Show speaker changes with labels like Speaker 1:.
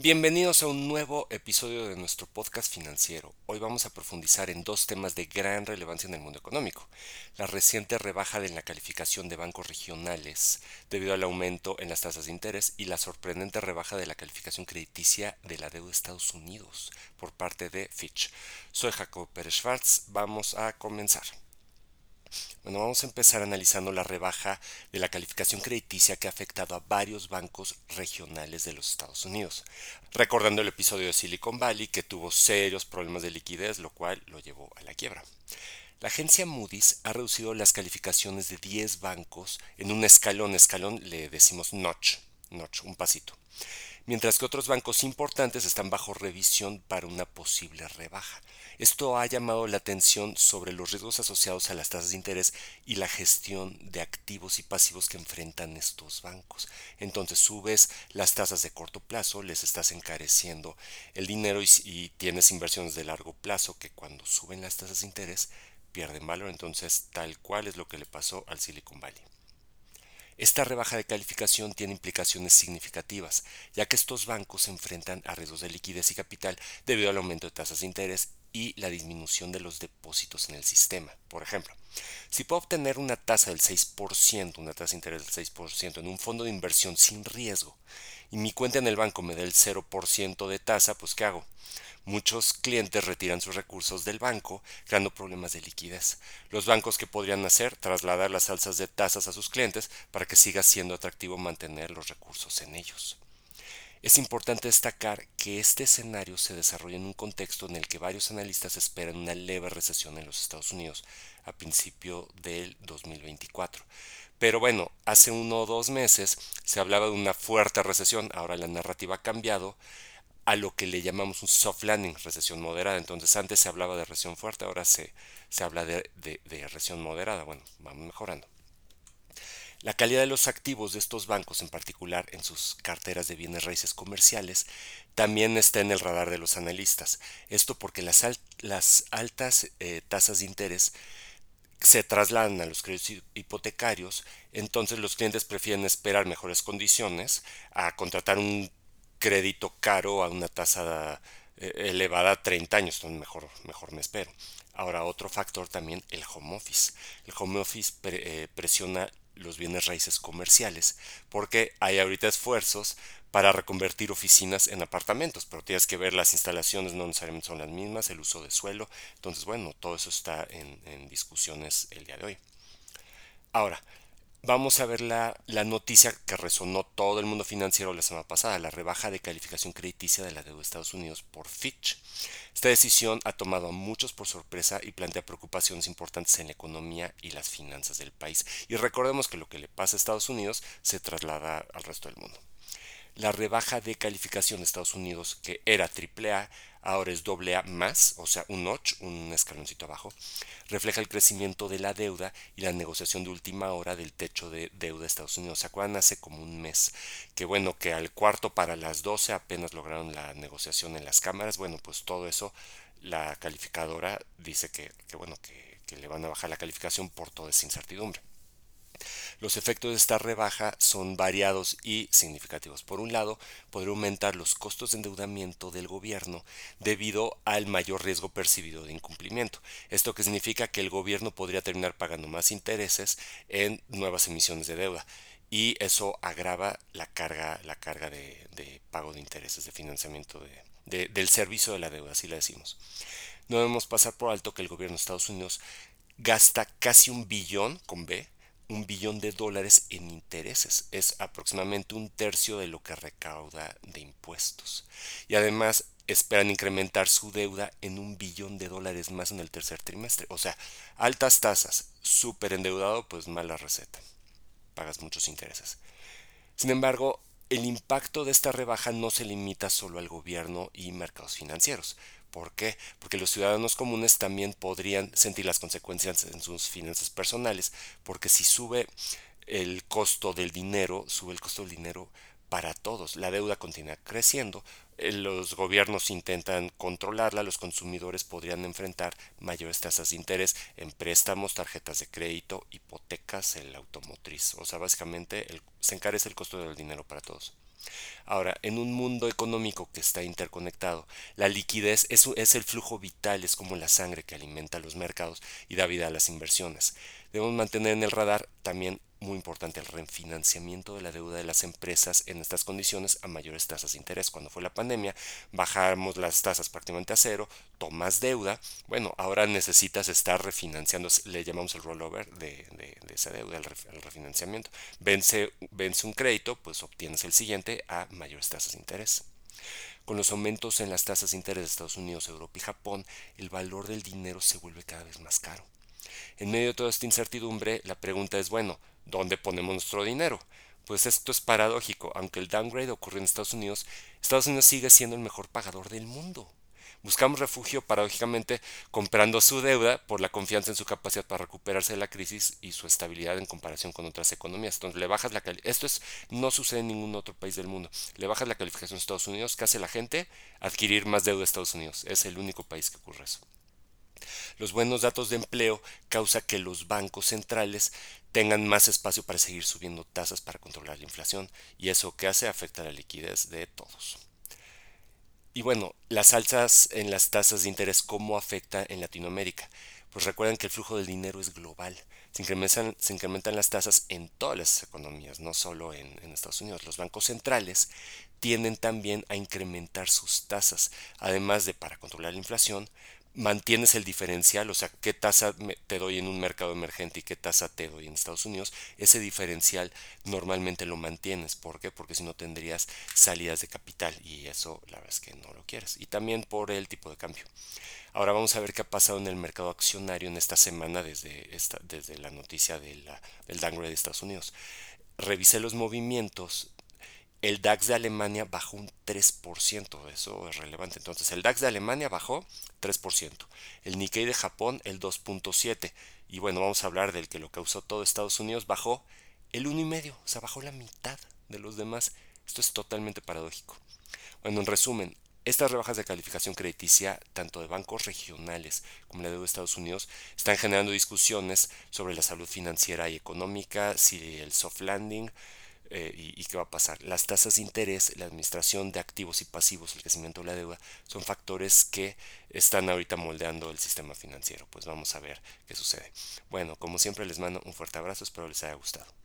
Speaker 1: Bienvenidos a un nuevo episodio de nuestro podcast financiero. Hoy vamos a profundizar en dos temas de gran relevancia en el mundo económico. La reciente rebaja de la calificación de bancos regionales debido al aumento en las tasas de interés y la sorprendente rebaja de la calificación crediticia de la deuda de Estados Unidos por parte de Fitch. Soy Jacob Pérez Schwartz. Vamos a comenzar. Bueno, vamos a empezar analizando la rebaja de la calificación crediticia que ha afectado a varios bancos regionales de los Estados Unidos. Recordando el episodio de Silicon Valley que tuvo serios problemas de liquidez, lo cual lo llevó a la quiebra. La agencia Moody's ha reducido las calificaciones de 10 bancos en un escalón, escalón le decimos notch, un pasito mientras que otros bancos importantes están bajo revisión para una posible rebaja. Esto ha llamado la atención sobre los riesgos asociados a las tasas de interés y la gestión de activos y pasivos que enfrentan estos bancos. Entonces subes las tasas de corto plazo, les estás encareciendo el dinero y, tienes inversiones de largo plazo que cuando suben las tasas de interés pierden valor. Entonces tal cual es lo que le pasó al Silicon Valley. Esta rebaja de calificación tiene implicaciones significativas, ya que estos bancos se enfrentan a riesgos de liquidez y capital debido al aumento de tasas de interés y la disminución de los depósitos en el sistema. Por ejemplo, si puedo obtener una tasa del 6%, una tasa de interés del 6% en un fondo de inversión sin riesgo, y mi cuenta en el banco me da el 0% de tasa, pues ¿qué hago? Muchos clientes retiran sus recursos del banco, creando problemas de liquidez. Los bancos que podrían hacer, trasladar las alzas de tasas a sus clientes para que siga siendo atractivo mantener los recursos en ellos. Es importante destacar que este escenario se desarrolla en un contexto en el que varios analistas esperan una leve recesión en los Estados Unidos a principio del 2024. Pero bueno, hace uno o dos meses se hablaba de una fuerte recesión, ahora la narrativa ha cambiado a lo que le llamamos un soft landing, recesión moderada. Entonces antes se hablaba de recesión fuerte, ahora se, se habla de, recesión moderada. Bueno, vamos mejorando. La calidad de los activos de estos bancos, en particular en sus carteras de bienes raíces comerciales, también está en el radar de los analistas. Esto porque las, las altas eh, tasas de interés se trasladan a los créditos hipotecarios, entonces los clientes prefieren esperar mejores condiciones a contratar un crédito caro a una tasa eh, elevada a 30 años, entonces mejor, mejor me espero. Ahora otro factor también, el home office. El home office eh, presiona los bienes raíces comerciales porque hay ahorita esfuerzos para reconvertir oficinas en apartamentos, pero tienes que ver las instalaciones no necesariamente son las mismas, el uso de suelo, entonces bueno, todo eso está en, en discusiones el día de hoy. Ahora, Vamos a ver la, noticia que resonó todo el mundo financiero la semana pasada, la rebaja de calificación crediticia de la deuda de Estados Unidos por Fitch. Esta decisión ha tomado a muchos por sorpresa y plantea preocupaciones importantes en la economía y las finanzas del país. Y recordemos que lo que le pasa a Estados Unidos se traslada al resto del mundo. La rebaja de calificación de Estados Unidos, que era AAA, ahora es AA más, o sea, un notch, un escaloncito abajo, refleja el crecimiento de la deuda y la negociación de última hora del techo de deuda de Estados Unidos. ¿Se acuerdan? Hace como un mes que bueno, que al cuarto para las 12 apenas lograron la negociación en las cámaras. Bueno, pues todo eso la calificadora dice que, bueno, que, que le van a bajar la calificación por toda esa incertidumbre. Los efectos de esta rebaja son variados y significativos. Por un lado, podría aumentar los costos de endeudamiento del gobierno debido al mayor riesgo percibido de incumplimiento. Esto que significa que el gobierno podría terminar pagando más intereses en nuevas emisiones de deuda y eso agrava la carga, la carga de, pago de intereses, de financiamiento del servicio de la deuda, así le decimos. No debemos pasar por alto que el gobierno de Estados Unidos gasta casi un billón con B un billón de dólares en intereses. Es aproximadamente un tercio de lo que recauda de impuestos. Y además esperan incrementar su deuda en un billón de dólares más en el tercer trimestre. O sea, altas tasas, súper endeudado, pues mala receta. Pagas muchos intereses. Sin embargo, el impacto de esta rebaja no se limita solo al gobierno y mercados financieros. ¿Por qué? Porque los ciudadanos comunes también podrían sentir las consecuencias en sus finanzas personales, porque si sube el costo del dinero, sube el costo del dinero para todos. La deuda continúa creciendo, eh, los gobiernos intentan controlarla, los consumidores podrían enfrentar mayores tasas de interés en préstamos, tarjetas de crédito, hipotecas, el automotriz. O sea, básicamente se encarece el costo del dinero para todos. Ahora, en un mundo económico que está interconectado, la liquidez es, el flujo vital, es como la sangre que alimenta los mercados y da vida a las inversiones. Debemos mantener en el radar también muy importante el refinanciamiento de la deuda de las empresas en estas condiciones a mayores tasas de interés. Cuando fue la pandemia, bajamos las tasas prácticamente a cero, tomas deuda, bueno, ahora necesitas estar refinanciando, le llamamos el rollover de, esa deuda, el, refinanciamiento. Vence, vence un crédito, pues obtienes el siguiente a mayores tasas de interés. Con los aumentos en las tasas de interés de Estados Unidos, Europa y Japón, el valor del dinero se vuelve cada vez más caro. En medio de toda esta incertidumbre, la pregunta es, bueno, ¿dónde ponemos nuestro dinero? Pues esto es paradójico, aunque el downgrade ocurrió en Estados Unidos, Estados Unidos sigue siendo el mejor pagador del mundo. Buscamos refugio paradójicamente comprando su deuda por la confianza en su capacidad para recuperarse de la crisis y su estabilidad en comparación con otras economías. Entonces le bajas la Esto es, no sucede en ningún otro país del mundo. Le bajas la calificación a Estados Unidos, ¿qué hace la gente? Adquirir más deuda de Estados Unidos. Es el único país que ocurre eso. Los buenos datos de empleo causa que los bancos centrales tengan más espacio para seguir subiendo tasas para controlar la inflación y eso que hace afecta la liquidez de todos. Y bueno, las alzas en las tasas de interés, ¿cómo afecta en Latinoamérica? Pues recuerden que el flujo del dinero es global. Se incrementan, se incrementan las tasas en todas las economías, no solo en, en Estados Unidos. Los bancos centrales tienden también a incrementar sus tasas, además de para controlar la inflación, mantienes el diferencial, o sea, qué tasa te doy en un mercado emergente y qué tasa te doy en Estados Unidos, ese diferencial normalmente lo mantienes. ¿Por qué? Porque si no tendrías salidas de capital y eso la verdad es que no lo quieres. Y también por el tipo de cambio. Ahora vamos a ver qué ha pasado en el mercado accionario en esta semana desde, esta, desde la noticia del downgrade de Estados Unidos. Revisé los movimientos el DAX de Alemania bajó un 3%, eso es relevante. Entonces, el DAX de Alemania bajó 3%, el Nikkei de Japón el 2.7%, y bueno, vamos a hablar del que lo causó todo Estados Unidos, bajó el 1,5%, o sea, bajó la mitad de los demás. Esto es totalmente paradójico. Bueno, en resumen, estas rebajas de calificación crediticia, tanto de bancos regionales como la de Estados Unidos, están generando discusiones sobre la salud financiera y económica, si el soft landing, eh, y, qué va a pasar. Las tasas de interés, la administración de activos y pasivos, el crecimiento de la deuda, son factores que están ahorita moldeando el sistema financiero. Pues vamos a ver qué sucede. Bueno, como siempre les mando un fuerte abrazo, espero les haya gustado.